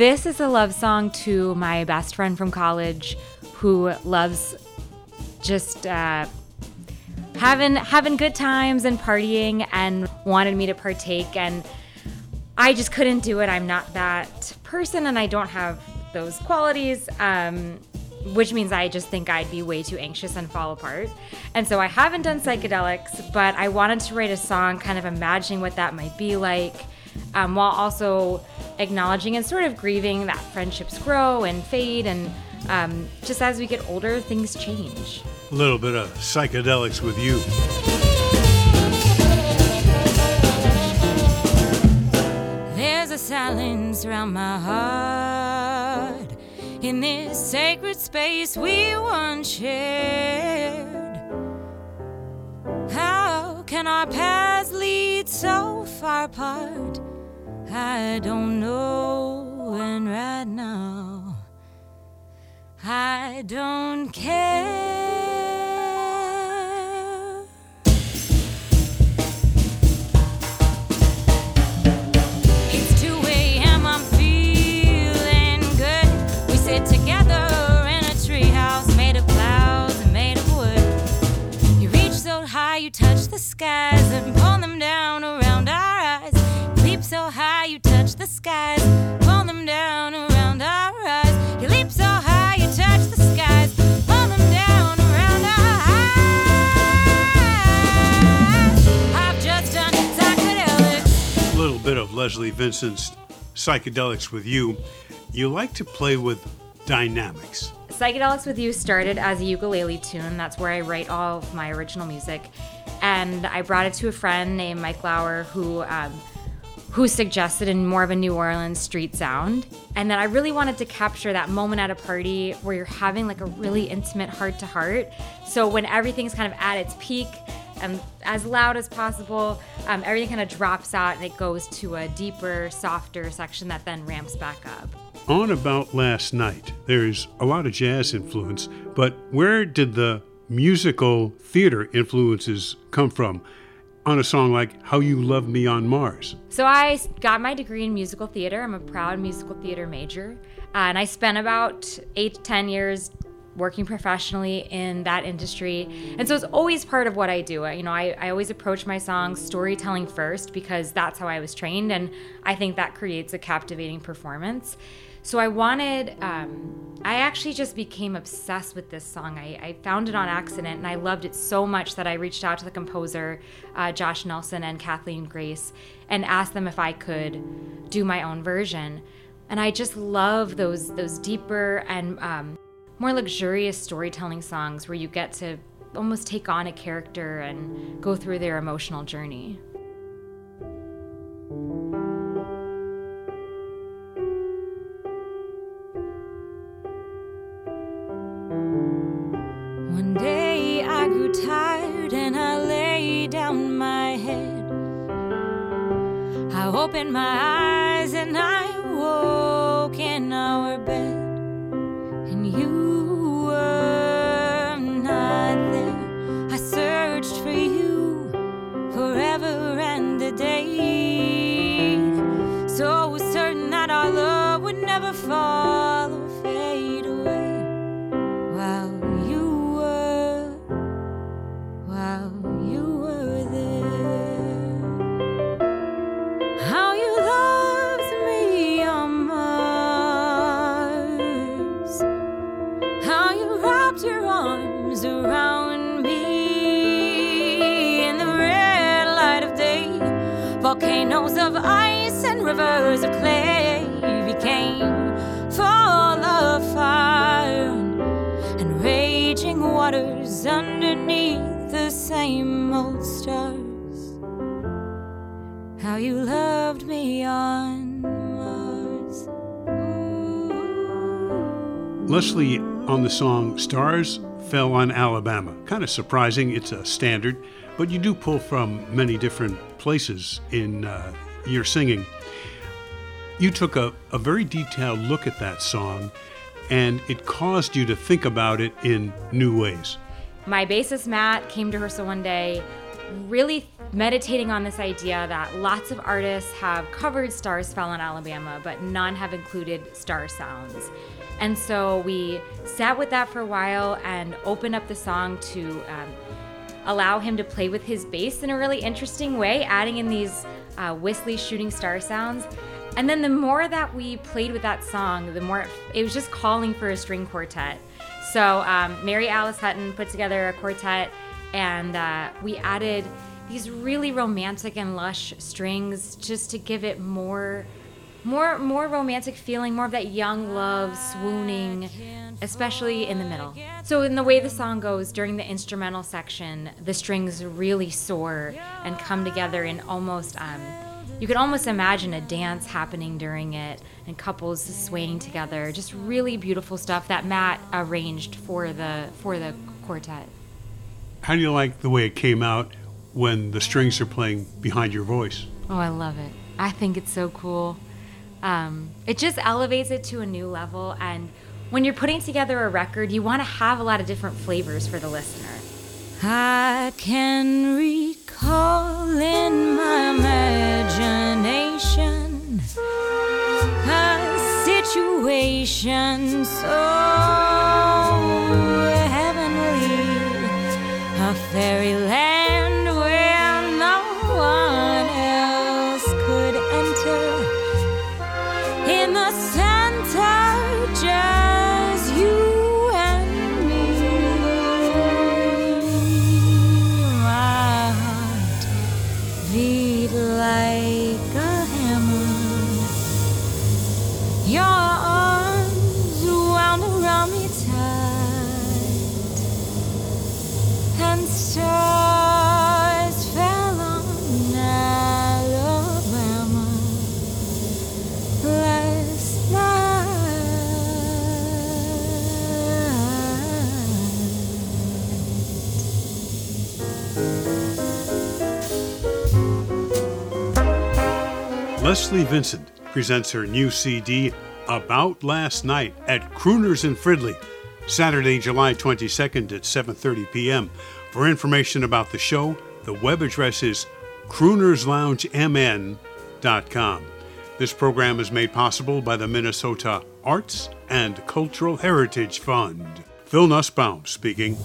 This is a love song to my best friend from college who loves just uh, having having good times and partying and wanted me to partake and I just couldn't do it. I'm not that person and I don't have those qualities. Um, which means I just think I'd be way too anxious and fall apart. And so I haven't done psychedelics, but I wanted to write a song kind of imagining what that might be like, um, while also acknowledging and sort of grieving that friendships grow and fade. And um, just as we get older, things change. A little bit of psychedelics with you. There's a silence around my heart in this sacred space we once shared. How can our paths lead so far apart? I don't know, and right now, I don't care. It's 2 a.m. I'm feeling good. We sit together in a treehouse made of clouds and made of wood. You reach so high, you touch the skies Leslie Vincent's psychedelics with you. You like to play with dynamics. Psychedelics with You started as a ukulele tune. That's where I write all of my original music. And I brought it to a friend named Mike Lauer who um, who suggested in more of a New Orleans street sound. And then I really wanted to capture that moment at a party where you're having like a really intimate heart to heart. So when everything's kind of at its peak and as loud as possible, um, everything kind of drops out and it goes to a deeper, softer section that then ramps back up. On About Last Night, there's a lot of jazz influence, but where did the musical theater influences come from on a song like How You Love Me on Mars? So I got my degree in musical theater. I'm a proud musical theater major, uh, and I spent about eight to ten years working professionally in that industry. And so it's always part of what I do. You know, I, I always approach my songs storytelling first because that's how I was trained, and I think that creates a captivating performance. So I wanted, um, I actually just became obsessed with this song. I, I found it on accident and I loved it so much that I reached out to the composer, uh, Josh Nelson and Kathleen Grace, and asked them if I could do my own version. And I just love those those deeper and um, more luxurious storytelling songs where you get to almost take on a character and go through their emotional journey. One day I grew tired and I lay down my head. I opened my eyes and I woke in our bed. Around me in the red light of day. Volcanoes of ice and rivers of clay became full of fire and raging waters underneath the same old stars. How you loved me on Mars. Leslie on the song Stars Fell on Alabama. Kind of surprising, it's a standard, but you do pull from many different places in uh, your singing. You took a, a very detailed look at that song, and it caused you to think about it in new ways. my bassist Matt came to rehearsal one day, really meditating on this idea that lots of artists have covered Stars Fell in Alabama, but none have included star sounds. And so we sat with that for a while and opened up the song to um, allow him to play with his bass in a really interesting way, adding in these uh, whistly shooting star sounds. And then the more that we played with that song, the more it, it was just calling for a string quartet. So um, Mary Alice Hutton put together a quartet, and uh, we added these really romantic and lush strings just to give it more more more romantic feeling more of that young love swooning especially in the middle so in the way the song goes during the instrumental section the strings really soar and come together in almost um, you could almost imagine a dance happening during it and couples swaying together just really beautiful stuff that matt arranged for the for the quartet How do you like the way it came out when the strings are playing behind your voice? Oh, I love it. I think it's so cool. Um, it just elevates it to a new level. And when you're putting together a record, you want to have a lot of different flavors for the listener. I can recall in my imagination a situation so Leslie Vincent presents her new CD, About Last Night, at Crooners in Fridley, Saturday, July 22nd at 7.30 p.m. For information about the show, the web address is croonersloungemn.com. This program is made possible by the Minnesota Arts and Cultural Heritage Fund. Phil Nusbaum speaking.